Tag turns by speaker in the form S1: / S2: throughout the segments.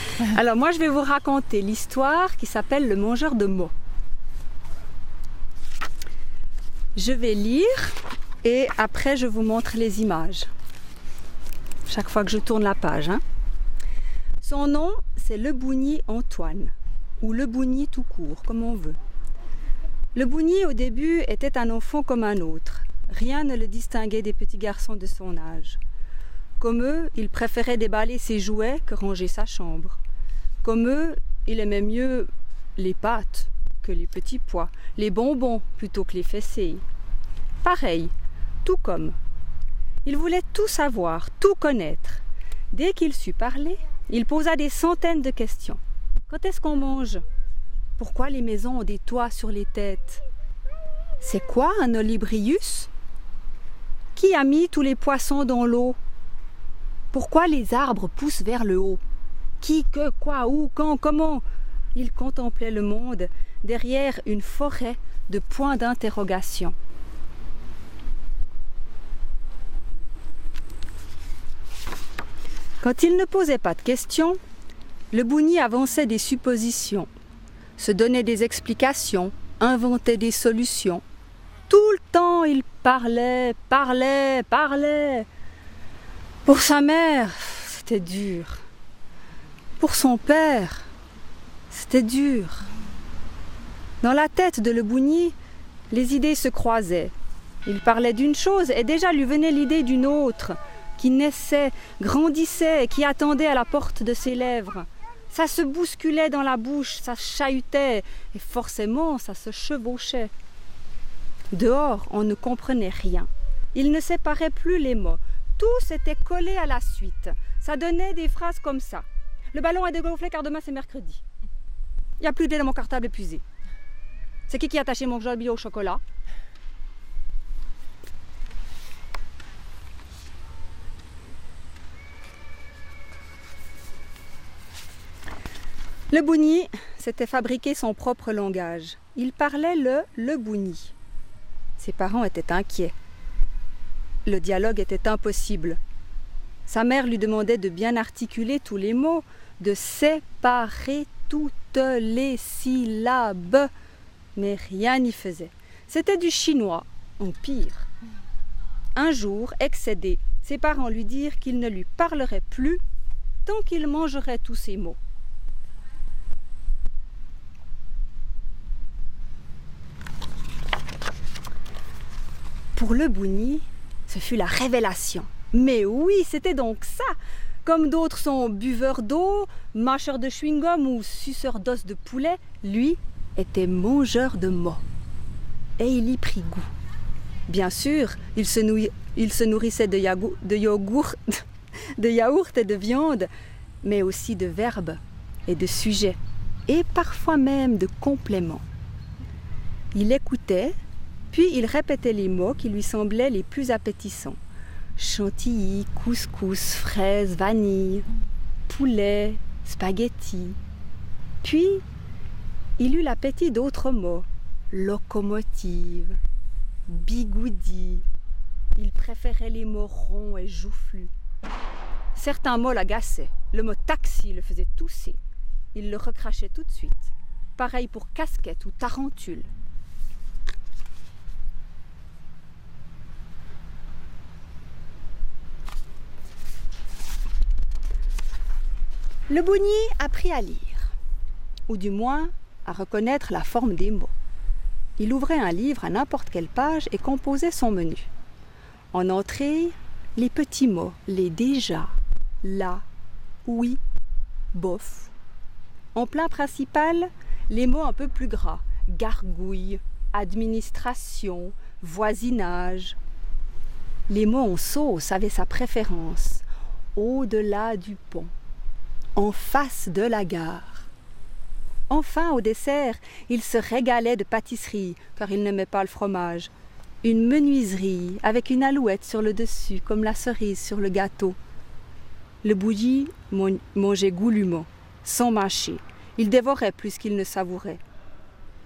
S1: Alors moi je vais vous raconter l'histoire qui s'appelle Le mangeur de mots. Je vais lire et après je vous montre les images. Chaque fois que je tourne la page. hein. Son nom, c'est Le Bougny Antoine, ou Le Bougny tout court, comme on veut. Le Bougny, au début, était un enfant comme un autre. Rien ne le distinguait des petits garçons de son âge. Comme eux, il préférait déballer ses jouets que ranger sa chambre. Comme eux, il aimait mieux les pâtes que les petits pois, les bonbons plutôt que les fessées. Pareil, tout comme. Il voulait tout savoir, tout connaître. Dès qu'il sut parler, il posa des centaines de questions. Quand est-ce qu'on mange? Pourquoi les maisons ont des toits sur les têtes? C'est quoi un olibrius? Qui a mis tous les poissons dans l'eau? Pourquoi les arbres poussent vers le haut? Qui, que, quoi, où, quand, comment? Il contemplait le monde derrière une forêt de points d'interrogation. Quand il ne posait pas de questions, le Bougny avançait des suppositions, se donnait des explications, inventait des solutions. Tout le temps, il parlait, parlait, parlait. Pour sa mère, c'était dur. Pour son père, c'était dur. Dans la tête de Le Bougny, les idées se croisaient. Il parlait d'une chose et déjà lui venait l'idée d'une autre, qui naissait, grandissait et qui attendait à la porte de ses lèvres. Ça se bousculait dans la bouche, ça chahutait et forcément ça se chevauchait. Dehors, on ne comprenait rien. Il ne séparait plus les mots. Tout s'était collé à la suite. Ça donnait des phrases comme ça. Le ballon est dégonflé car demain c'est mercredi. Il n'y a plus de dans mon cartable épuisé. C'est qui qui a attaché mon job au chocolat? Le Bougny s'était fabriqué son propre langage. Il parlait le le Bougny. Ses parents étaient inquiets. Le dialogue était impossible. Sa mère lui demandait de bien articuler tous les mots, de séparer toutes les syllabes, mais rien n'y faisait. C'était du chinois, en pire. Un jour, excédé, ses parents lui dirent qu'ils ne lui parleraient plus tant qu'il mangerait tous ces mots. Pour le Bougny, ce fut la révélation. Mais oui, c'était donc ça. Comme d'autres sont buveurs d'eau, mâcheurs de chewing-gum ou suceurs d'os de poulet, lui était mangeur de mots. Et il y prit goût. Bien sûr, il se, nourrissait de, yagou- de de yaourt et de viande, mais aussi de verbes et de sujets, et parfois même de compléments. Il écoutait, puis il répétait les mots qui lui semblaient les plus appétissants. Chantilly, couscous, fraises, vanille, poulet, spaghetti. Puis, il eut l'appétit d'autres mots. Locomotive, bigoudi. Il préférait les mots ronds et joufflus. Certains mots l'agaçaient. Le mot taxi le faisait tousser. Il le recrachait tout de suite. Pareil pour casquette ou tarentule. Le Bougny apprit à lire, ou du moins à reconnaître la forme des mots. Il ouvrait un livre à n'importe quelle page et composait son menu. En entrée, les petits mots, les déjà, là, oui, bof. En plein principal, les mots un peu plus gras, gargouille, administration, voisinage. Les mots en sauce avaient sa préférence, au-delà du pont en face de la gare. Enfin, au dessert, il se régalait de pâtisserie, car il n'aimait pas le fromage. Une menuiserie avec une alouette sur le dessus, comme la cerise sur le gâteau. Le bouilli mangeait goulûment, sans mâcher. Il dévorait plus qu'il ne savourait.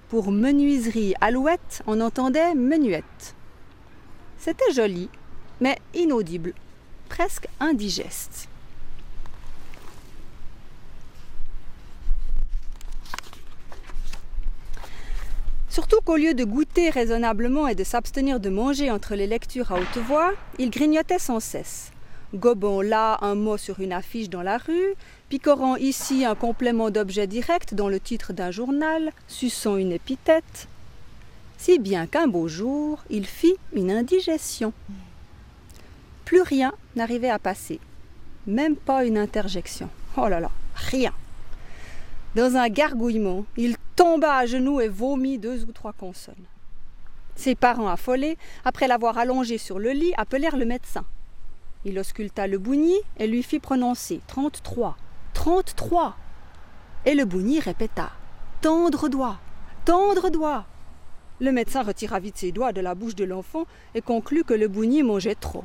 S1: Pour menuiserie alouette, on entendait menuette. C'était joli, mais inaudible, presque indigeste. Surtout qu'au lieu de goûter raisonnablement et de s'abstenir de manger entre les lectures à haute voix, il grignotait sans cesse. Gobant là un mot sur une affiche dans la rue, picorant ici un complément d'objet direct dans le titre d'un journal, suçant une épithète, si bien qu'un beau jour, il fit une indigestion. Plus rien n'arrivait à passer, même pas une interjection. Oh là là, rien. Dans un gargouillement, il tomba à genoux et vomit deux ou trois consonnes. Ses parents affolés, après l'avoir allongé sur le lit, appelèrent le médecin. Il ausculta le bougni et lui fit prononcer trente-trois, trente-trois. Et le bougni répéta Tendre doigt, tendre doigt. Le médecin retira vite ses doigts de la bouche de l'enfant et conclut que le bougni mangeait trop.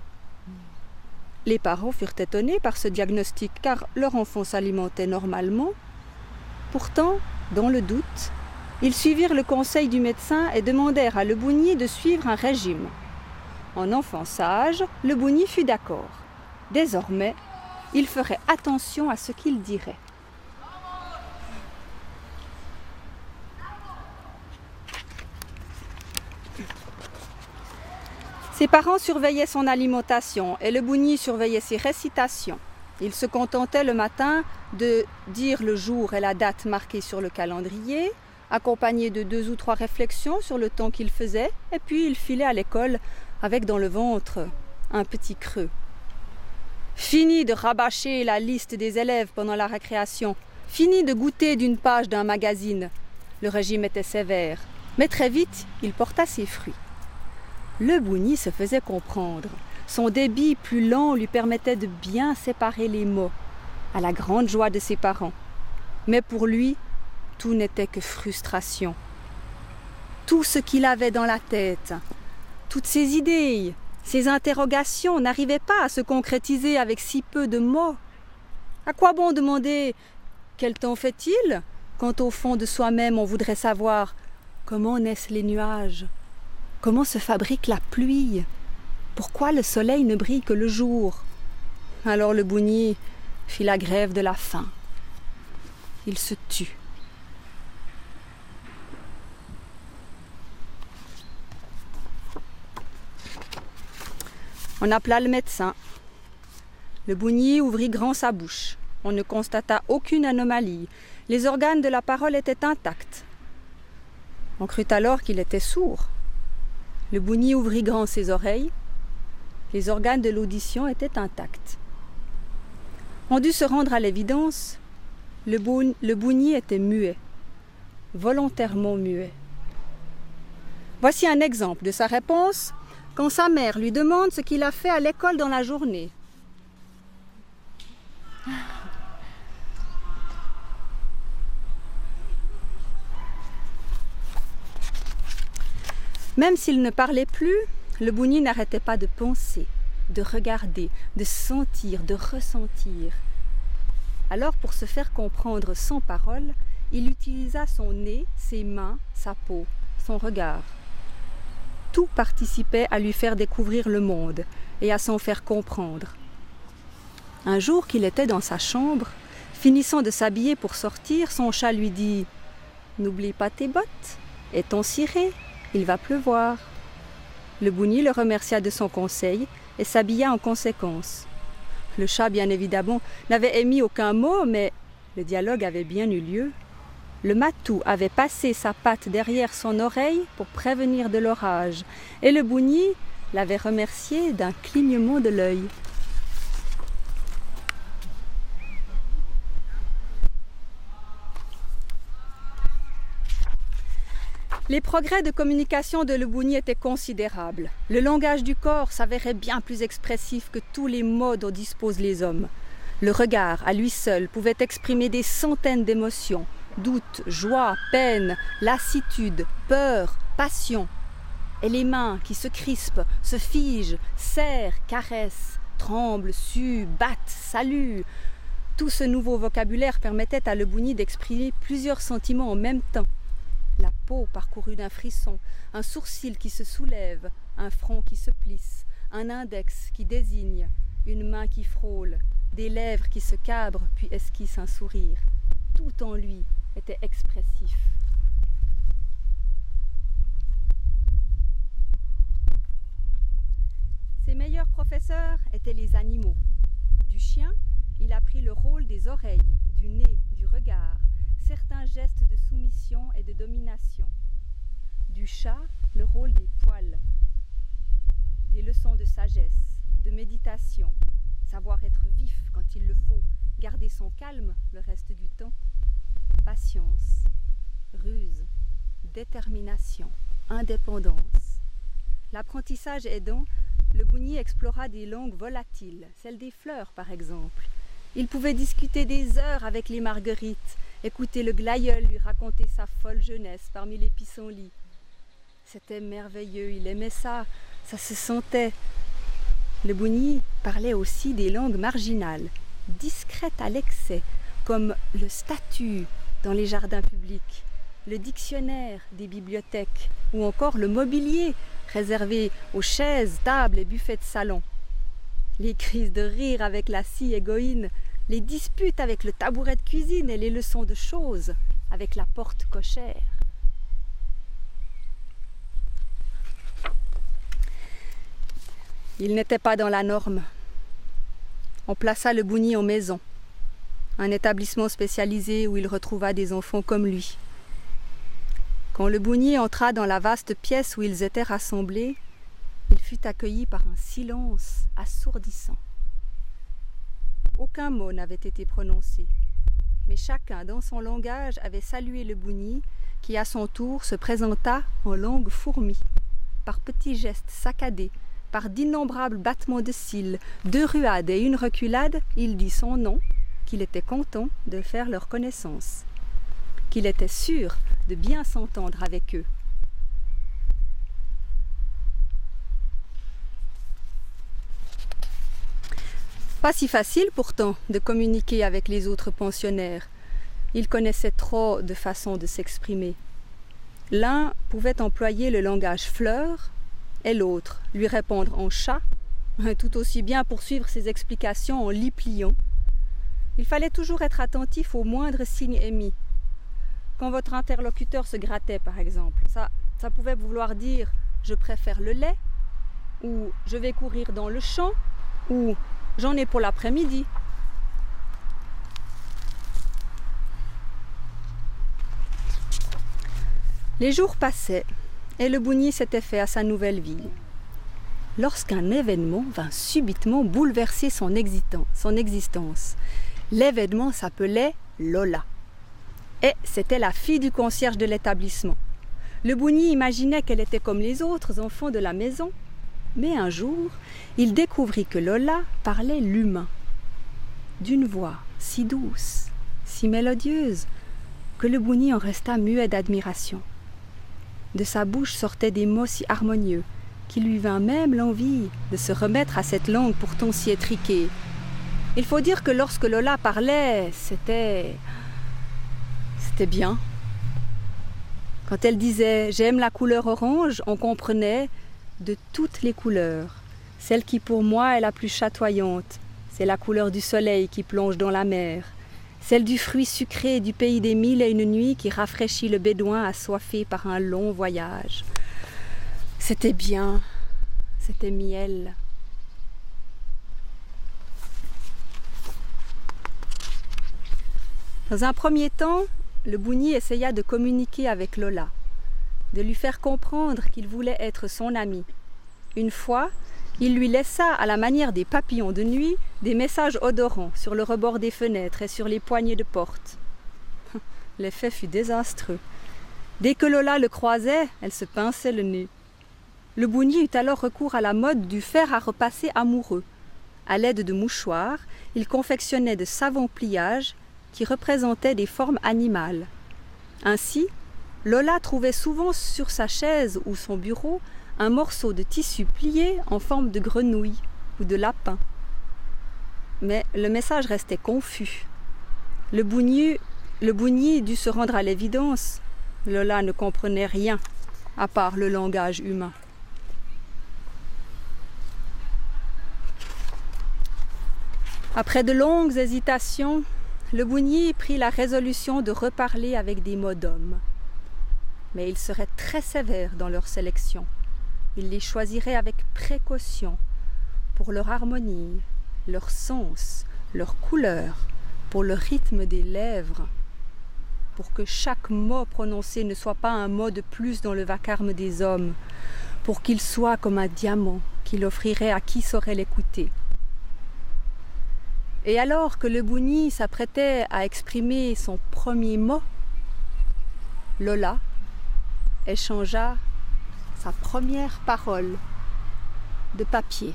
S1: Les parents furent étonnés par ce diagnostic car leur enfant s'alimentait normalement. Pourtant, dans le doute, ils suivirent le conseil du médecin et demandèrent à Le de suivre un régime. En enfant sage, Le fut d'accord. Désormais, il ferait attention à ce qu'il dirait. Ses parents surveillaient son alimentation et le surveillait ses récitations. Il se contentait le matin de dire le jour et la date marquée sur le calendrier, accompagné de deux ou trois réflexions sur le temps qu'il faisait, et puis il filait à l'école avec dans le ventre un petit creux. Fini de rabâcher la liste des élèves pendant la récréation, fini de goûter d'une page d'un magazine. Le régime était sévère, mais très vite il porta ses fruits. Le Bougny se faisait comprendre. Son débit plus lent lui permettait de bien séparer les mots, à la grande joie de ses parents. Mais pour lui, tout n'était que frustration. Tout ce qu'il avait dans la tête, toutes ses idées, ses interrogations n'arrivaient pas à se concrétiser avec si peu de mots. À quoi bon demander quel temps fait-il quand au fond de soi-même on voudrait savoir comment naissent les nuages Comment se fabrique la pluie? Pourquoi le soleil ne brille que le jour? Alors le bougni fit la grève de la faim. Il se tut. On appela le médecin. Le bougni ouvrit grand sa bouche. On ne constata aucune anomalie. Les organes de la parole étaient intacts. On crut alors qu'il était sourd. Le bougni ouvrit grand ses oreilles. Les organes de l'audition étaient intacts. On dut se rendre à l'évidence. Le, était muet, volontairement muet. Voici un exemple de sa réponse quand sa mère lui demande ce qu'il a fait à l'école dans la journée. Même s'il ne parlait plus, le bougni n'arrêtait pas de penser, de regarder, de sentir, de ressentir. Alors, pour se faire comprendre sans parole, il utilisa son nez, ses mains, sa peau, son regard. Tout participait à lui faire découvrir le monde et à s'en faire comprendre. Un jour qu'il était dans sa chambre, finissant de s'habiller pour sortir, son chat lui dit N'oublie pas tes bottes et ton ciré il va pleuvoir. Le bougni le remercia de son conseil et s'habilla en conséquence. Le chat, bien évidemment, n'avait émis aucun mot, mais le dialogue avait bien eu lieu. Le matou avait passé sa patte derrière son oreille pour prévenir de l'orage, et le bougni l'avait remercié d'un clignement de l'œil. Les progrès de communication de Lebouni étaient considérables. Le langage du corps s'avérait bien plus expressif que tous les mots dont disposent les hommes. Le regard, à lui seul, pouvait exprimer des centaines d'émotions doute, joie, peine, lassitude, peur, passion. Et les mains qui se crispent, se figent, serrent, caressent, tremblent, suent, battent, saluent. Tout ce nouveau vocabulaire permettait à Lebouni d'exprimer plusieurs sentiments en même temps la peau parcourue d'un frisson, un sourcil qui se soulève, un front qui se plisse, un index qui désigne, une main qui frôle, des lèvres qui se cabrent puis esquissent un sourire. Tout en lui était expressif. Ses meilleurs professeurs étaient les animaux. Du chien, il a pris le rôle des oreilles, du nez, du regard certains gestes de soumission et de domination. Du chat, le rôle des poils, des leçons de sagesse, de méditation, savoir être vif quand il le faut, garder son calme le reste du temps, patience, ruse, détermination, indépendance. L'apprentissage aidant, le Bougny explora des langues volatiles, celles des fleurs par exemple. Il pouvait discuter des heures avec les marguerites, écouter le glaïeul lui raconter sa folle jeunesse parmi les pissenlits. C'était merveilleux, il aimait ça, ça se sentait. Le Bougny parlait aussi des langues marginales, discrètes à l'excès, comme le statut dans les jardins publics, le dictionnaire des bibliothèques, ou encore le mobilier réservé aux chaises, tables et buffets de salon. Les crises de rire avec la scie égoïne, les disputes avec le tabouret de cuisine et les leçons de choses avec la porte cochère. Il n'était pas dans la norme. On plaça le Bougny en maison, un établissement spécialisé où il retrouva des enfants comme lui. Quand le Bougny entra dans la vaste pièce où ils étaient rassemblés, il fut accueilli par un silence assourdissant. Aucun mot n'avait été prononcé, mais chacun dans son langage avait salué le Bougny, qui à son tour se présenta en langue fourmi, par petits gestes saccadés, par d'innombrables battements de cils, deux ruades et une reculade, il dit son nom, qu'il était content de faire leur connaissance, qu'il était sûr de bien s'entendre avec eux. Pas si facile pourtant de communiquer avec les autres pensionnaires. Ils connaissaient trop de façons de s'exprimer. L'un pouvait employer le langage fleur et l'autre lui répondre en chat, tout aussi bien poursuivre ses explications en lit pliant. Il fallait toujours être attentif aux moindres signes émis. Quand votre interlocuteur se grattait, par exemple, ça, ça pouvait vouloir dire je préfère le lait, ou je vais courir dans le champ, ou j'en ai pour l'après-midi. Les jours passaient et le Bougny s'était fait à sa nouvelle vie. Lorsqu'un événement vint subitement bouleverser son, son existence. L'événement s'appelait Lola. Et c'était la fille du concierge de l'établissement. Le Bougny imaginait qu'elle était comme les autres enfants de la maison. Mais un jour, il découvrit que Lola parlait l'humain, d'une voix si douce, si mélodieuse, que le Bougny en resta muet d'admiration. De sa bouche sortaient des mots si harmonieux qu'il lui vint même l'envie de se remettre à cette langue pourtant si étriquée. Il faut dire que lorsque Lola parlait, c'était. c'était bien. Quand elle disait J'aime la couleur orange, on comprenait de toutes les couleurs. Celle qui pour moi est la plus chatoyante, c'est la couleur du soleil qui plonge dans la mer celle du fruit sucré du pays des mille et une nuits qui rafraîchit le bédouin assoiffé par un long voyage. C'était bien, c'était miel. Dans un premier temps, le Bougny essaya de communiquer avec Lola, de lui faire comprendre qu'il voulait être son ami. Une fois, il lui laissa, à la manière des papillons de nuit, des messages odorants sur le rebord des fenêtres et sur les poignées de porte. L'effet fut désastreux. Dès que Lola le croisait, elle se pinçait le nez. Le Bougny eut alors recours à la mode du fer à repasser amoureux. À l'aide de mouchoirs, il confectionnait de savants pliages qui représentaient des formes animales. Ainsi, Lola trouvait souvent sur sa chaise ou son bureau un morceau de tissu plié en forme de grenouille ou de lapin. Mais le message restait confus. Le bougny, le bougny dut se rendre à l'évidence. Lola ne comprenait rien à part le langage humain. Après de longues hésitations, le Bougny prit la résolution de reparler avec des mots d'homme. Mais il serait très sévère dans leur sélection. Il les choisirait avec précaution, pour leur harmonie, leur sens, leur couleur, pour le rythme des lèvres, pour que chaque mot prononcé ne soit pas un mot de plus dans le vacarme des hommes, pour qu'il soit comme un diamant qu'il offrirait à qui saurait l'écouter. Et alors que le Bouni s'apprêtait à exprimer son premier mot, Lola échangea sa première parole de papier.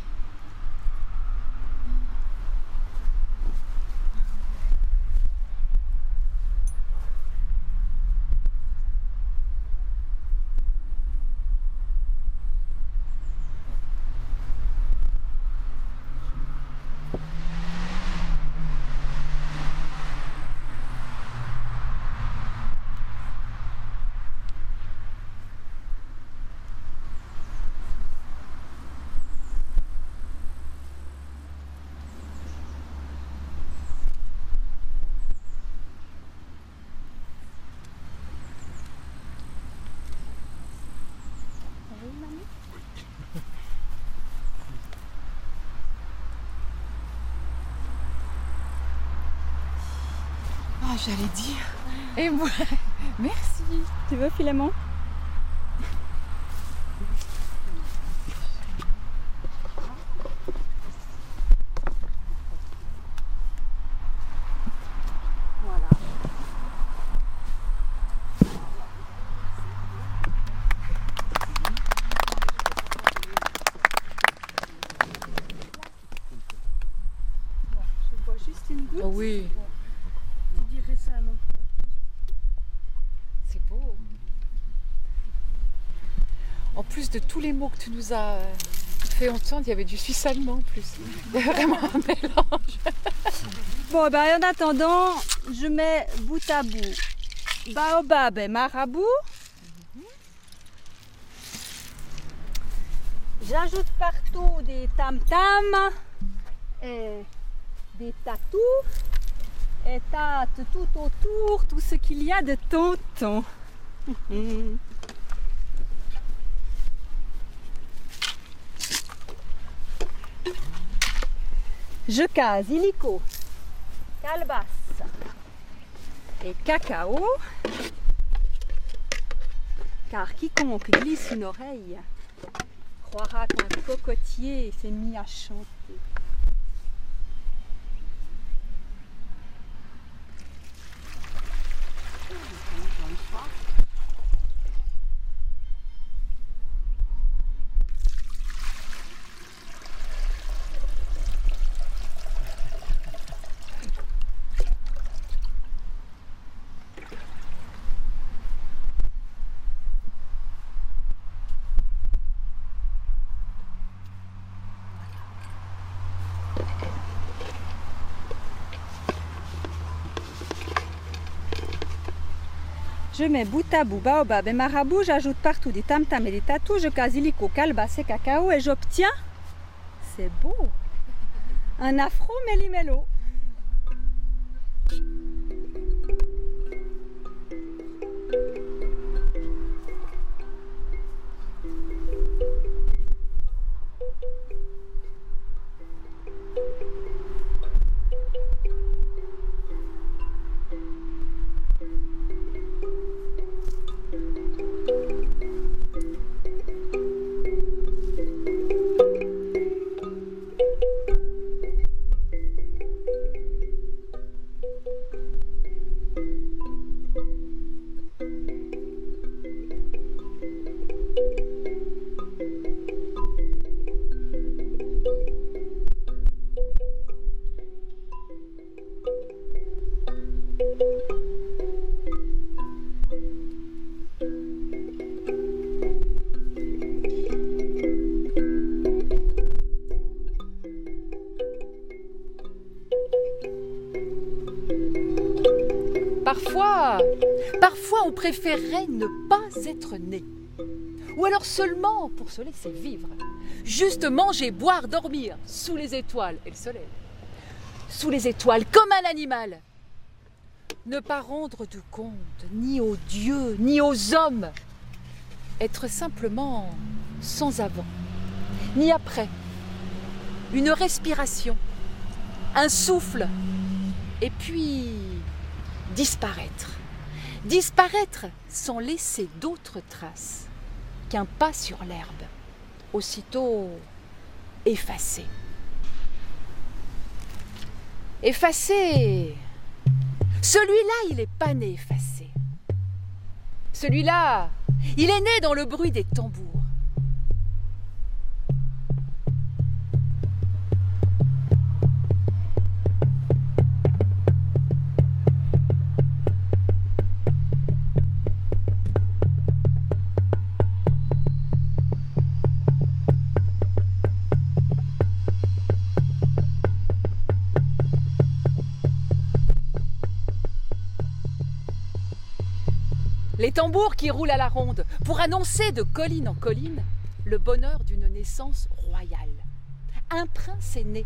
S2: J'allais dire. Et moi, merci.
S1: Tu veux, Philémon Voilà. Je bois juste une goutte.
S2: Oh oui,
S3: Je dirais ça, non
S2: c'est beau. En plus de tous les mots que tu nous as euh, fait entendre, il y avait du suisse allemand en plus. Vraiment un mélange.
S1: Bon, ben, en attendant, je mets bout à bout baobab et marabout. J'ajoute partout des tam-tams et des tatous et tâte tout autour tout ce qu'il y a de tonton. Je case illico, calebasse et cacao, car quiconque glisse une oreille croira qu'un cocotier s'est mis à chanter. Je mets bout à bout baobab et marabout, j'ajoute partout des tam-tams et des tatous, je case illico, calebasse et cacao et j'obtiens, c'est beau, un afro méli-mélo.
S2: Parfois on préférerait ne pas être né. Ou alors seulement pour se laisser vivre. Juste manger, boire, dormir, sous les étoiles et le soleil. Sous les étoiles, comme un animal. Ne pas rendre de compte ni aux dieux, ni aux hommes. Être simplement sans avant, ni après. une respiration, un souffle, et puis disparaître. Disparaître sans laisser d'autres traces qu'un pas sur l'herbe, aussitôt effacé. Effacé Celui-là, il n'est pas né effacé. Celui-là, il est né dans le bruit des tambours. Les tambours qui roulent à la ronde pour annoncer de colline en colline le bonheur d'une naissance royale. Un prince est né.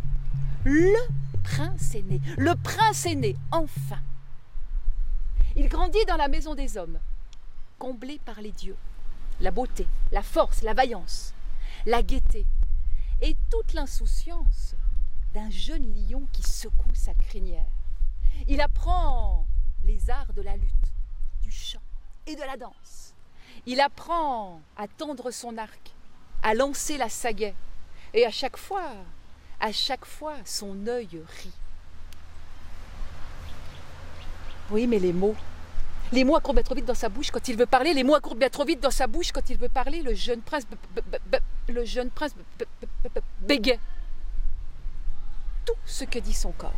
S2: Le prince est né. Le prince est né, enfin. Il grandit dans la maison des hommes, comblé par les dieux. La beauté, la force, la vaillance, la gaieté et toute l'insouciance d'un jeune lion qui secoue sa crinière. Il apprend les arts de la lutte, du chant, et de la danse. Il apprend à tendre son arc, à lancer la sagaie, et à chaque fois, à chaque fois, son œil rit. Oui, mais les mots, les mots accourent bien trop vite dans sa bouche quand il veut parler, les mots accourent bien trop vite dans sa bouche quand il veut parler, le jeune prince, le jeune prince bégait. Tout ce que dit son corps,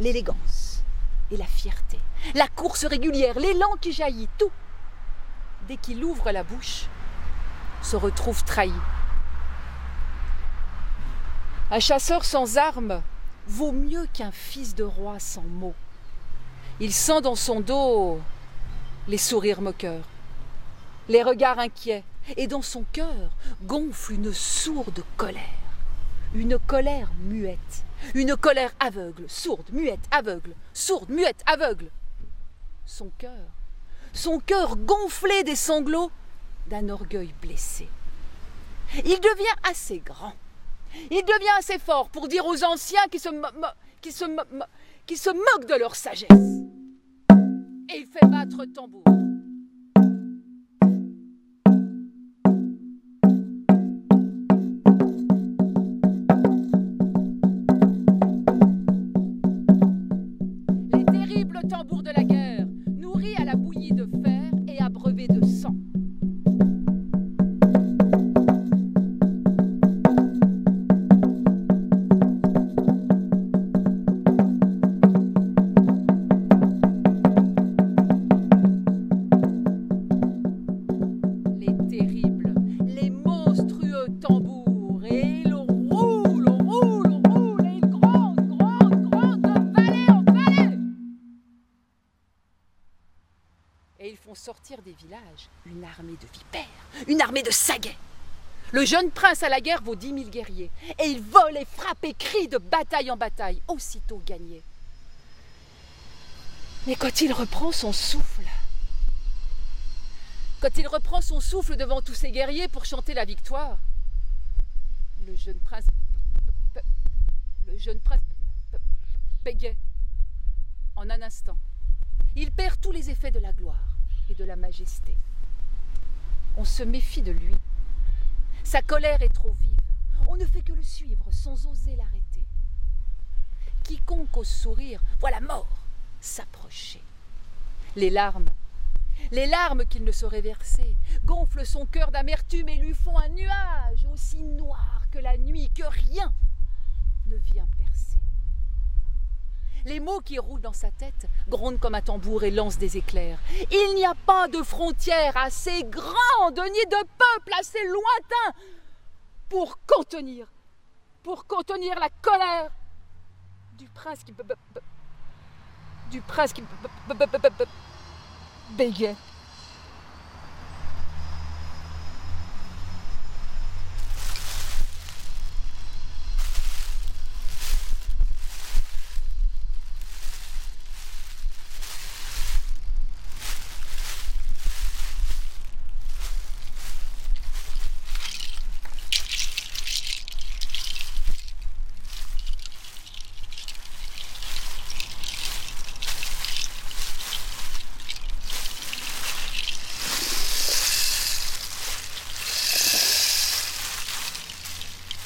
S2: l'élégance et la fierté, la course régulière, l'élan qui jaillit, tout dès qu'il ouvre la bouche, se retrouve trahi. Un chasseur sans armes vaut mieux qu'un fils de roi sans mots. Il sent dans son dos les sourires moqueurs, les regards inquiets, et dans son cœur gonfle une sourde colère, une colère muette, une colère aveugle, sourde, muette, aveugle, sourde, muette, aveugle. Son cœur son cœur gonflé des sanglots d'un orgueil blessé. Il devient assez grand, il devient assez fort pour dire aux anciens qui se, qui se, moquent de leur sagesse. Et il fait battre tambour. Le jeune prince à la guerre vaut dix mille guerriers, et il vole et frappe et crie de bataille en bataille, aussitôt gagné. Mais quand il reprend son souffle, quand il reprend son souffle devant tous ces guerriers pour chanter la victoire, le jeune prince, le jeune prince bégait en un instant. Il perd tous les effets de la gloire et de la majesté. On se méfie de lui. Sa colère est trop vive. On ne fait que le suivre sans oser l'arrêter. Quiconque ose sourire voit la mort s'approcher. Les larmes, les larmes qu'il ne saurait verser, gonflent son cœur d'amertume et lui font un nuage aussi noir que la nuit que rien ne vient. Les mots qui roulent dans sa tête grondent comme un tambour et lancent des éclairs. Il n'y a pas de frontière assez grande, ni de peuple assez lointain pour contenir, pour contenir la colère du prince qui du prince qui bégait.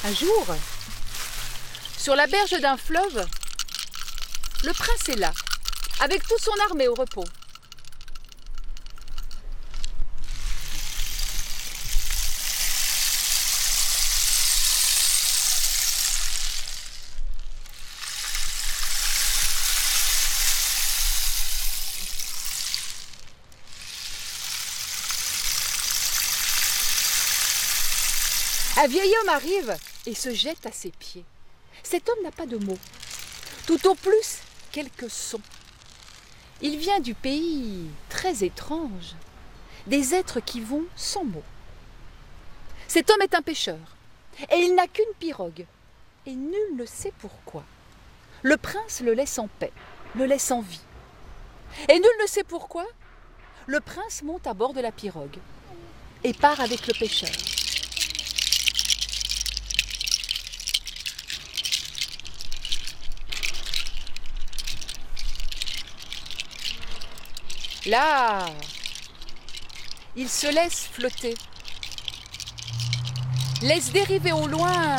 S2: Un jour, sur la berge d'un fleuve, le prince est là, avec toute son armée au repos. Un vieil homme arrive et se jette à ses pieds. Cet homme n'a pas de mots, tout au plus quelques sons. Il vient du pays très étrange, des êtres qui vont sans mots. Cet homme est un pêcheur, et il n'a qu'une pirogue, et nul ne sait pourquoi. Le prince le laisse en paix, le laisse en vie. Et nul ne sait pourquoi, le prince monte à bord de la pirogue et part avec le pêcheur. Là, il se laisse flotter, laisse dériver au loin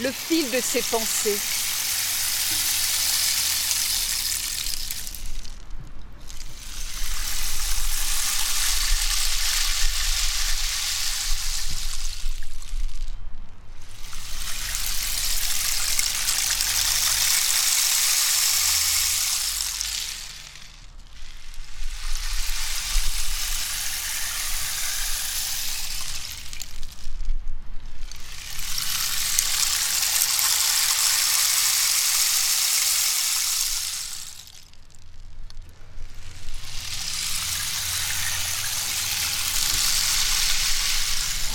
S2: le fil de ses pensées.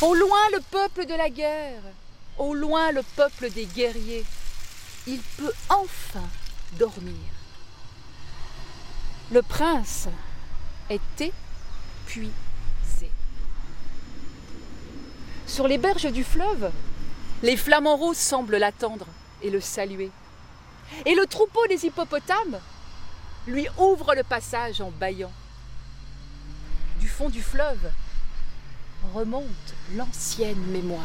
S2: Au loin le de la guerre, au loin le peuple des guerriers, il peut enfin dormir. Le prince est épuisé. Sur les berges du fleuve, les flamants roses semblent l'attendre et le saluer. Et le troupeau des hippopotames lui ouvre le passage en bâillant. Du fond du fleuve, remonte l'ancienne mémoire.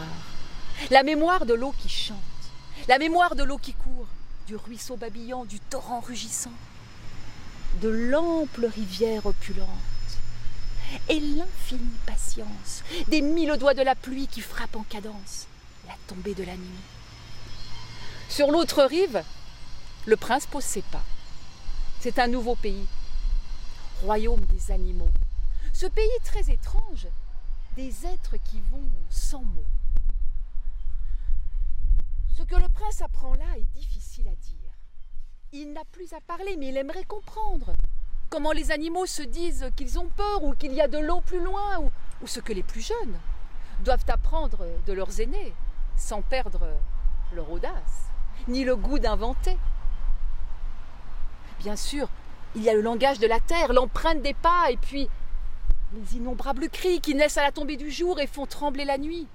S2: La mémoire de l'eau qui chante, la mémoire de l'eau qui court, du ruisseau babillant, du torrent rugissant, de l'ample rivière opulente, et l'infinie patience des mille doigts de la pluie qui frappent en cadence la tombée de la nuit. Sur l'autre rive, le prince pose ses pas. C'est un nouveau pays, royaume des animaux. Ce pays très étrange des êtres qui vont sans mots. Ce que le prince apprend là est difficile à dire. Il n'a plus à parler, mais il aimerait comprendre comment les animaux se disent qu'ils ont peur ou qu'il y a de l'eau plus loin, ou, ce que les plus jeunes doivent apprendre de leurs aînés, sans perdre leur audace, ni le goût d'inventer. Bien sûr, il y a le langage de la terre, l'empreinte des pas, et puis les innombrables cris qui naissent à la tombée du jour et font trembler la nuit.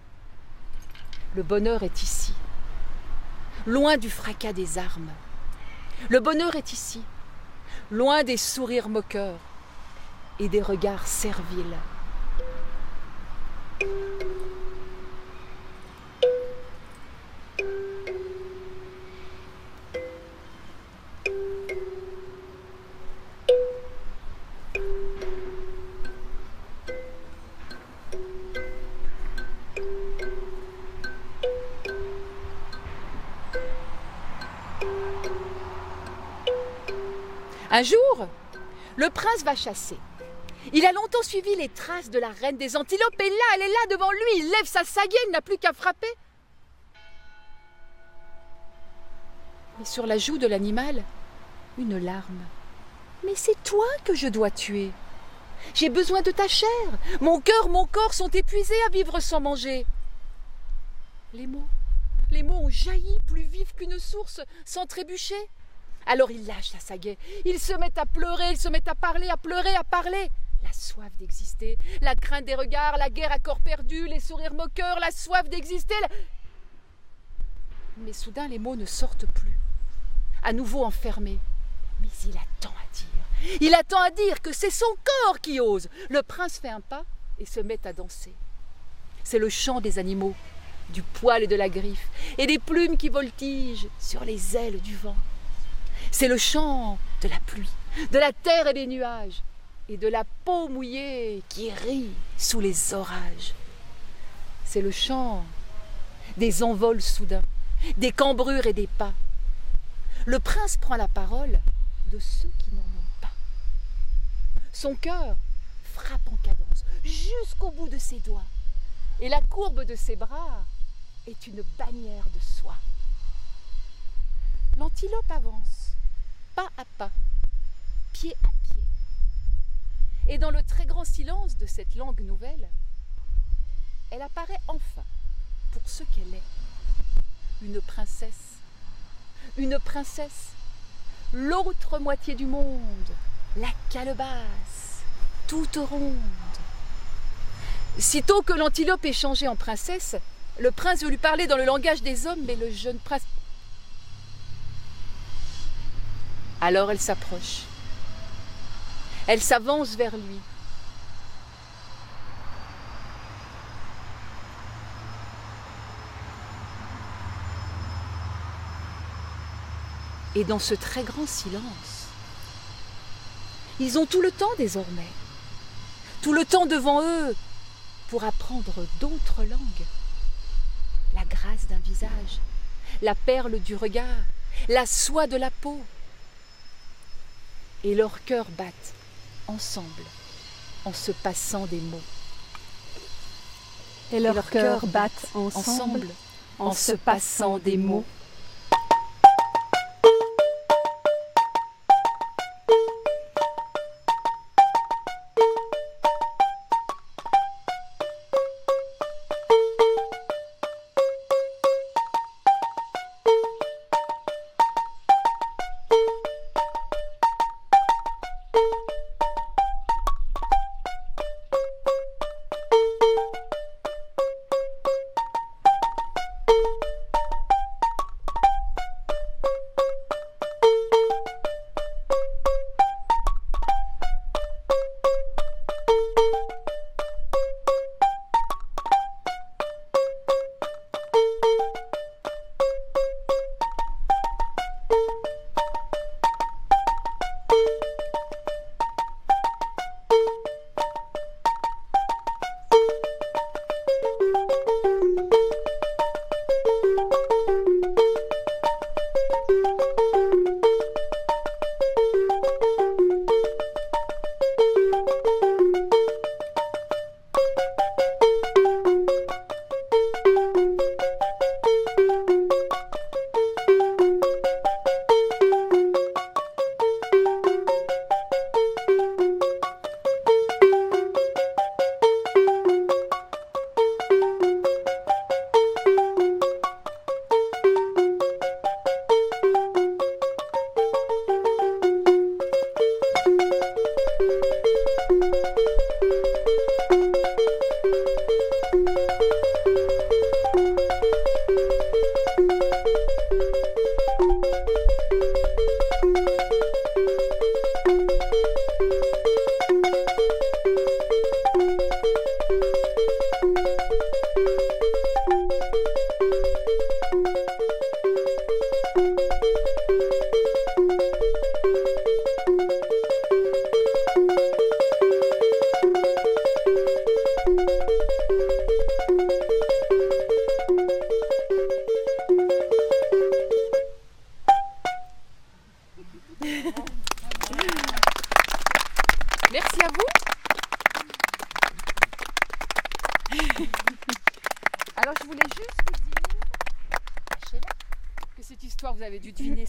S2: Le bonheur est ici, loin du fracas des armes. Le bonheur est ici, loin des sourires moqueurs et des regards serviles. Le prince va chasser. Il a longtemps suivi les traces de la reine des antilopes et là, elle est là devant lui, il lève sa sagaie, il n'a plus qu'à frapper. Et sur la joue de l'animal, une larme. Mais c'est toi que je dois tuer. J'ai besoin de ta chair. Mon cœur, mon corps sont épuisés à vivre sans manger. Les mots, les mots ont jailli plus vifs qu'une source, sans trébucher. Alors il lâche la sagaie. Il se met à pleurer, il se met à parler, à pleurer, à parler. La soif d'exister, la crainte des regards, la guerre à corps perdu, les sourires moqueurs, la soif d'exister. Mais soudain les mots ne sortent plus. À nouveau enfermé. Mais il attend à dire. Il attend à dire que c'est son corps qui ose. Le prince fait un pas et se met à danser. C'est le chant des animaux du poil et de la griffe, et des plumes qui voltigent sur les ailes du vent. C'est le chant de la pluie, de la terre et des nuages, et de la peau mouillée qui rit sous les orages. C'est le chant des envols soudains, des cambrures et des pas. Le prince prend la parole de ceux qui n'en ont pas. Son cœur frappe en cadence jusqu'au bout de ses doigts, et la courbe de ses bras est une bannière de soie. L'antilope avance, pas à pas, pied à pied. Et dans le très grand silence de cette langue nouvelle, elle apparaît enfin pour ce qu'elle est, une princesse. Une princesse, l'autre moitié du monde, la calebasse, toute ronde. Sitôt que l'antilope est changée en princesse, le prince veut lui parler dans le langage des hommes, mais le jeune prince... Alors elle s'approche. Elle s'avance vers lui. Et dans ce très grand silence, ils ont tout le temps désormais, tout le temps devant eux pour apprendre d'autres langues. La grâce d'un visage, la perle du regard, la soie de la peau. Et leurs cœurs battent ensemble en se passant des mots.
S1: Et leurs cœurs battent ensemble en se passant des mots.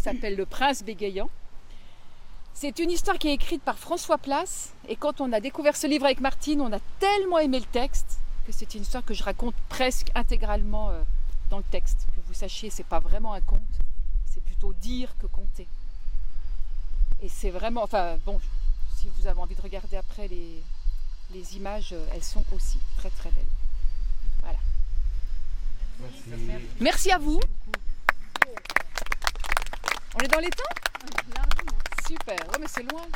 S2: S'appelle Le Prince bégayant. C'est une histoire qui est écrite par François Place et quand on a découvert ce livre avec Martine, on a tellement aimé le texte que c'est une histoire que je raconte presque intégralement euh, dans le texte. Que vous sachiez, c'est pas vraiment un conte, c'est plutôt dire que compter. Et c'est vraiment, enfin bon, si vous avez envie de regarder après les, les images, euh, elles sont aussi très très belles. Voilà.
S4: Merci.
S2: Merci à vous. On est dans les temps? Super. Ouais, mais c'est loin.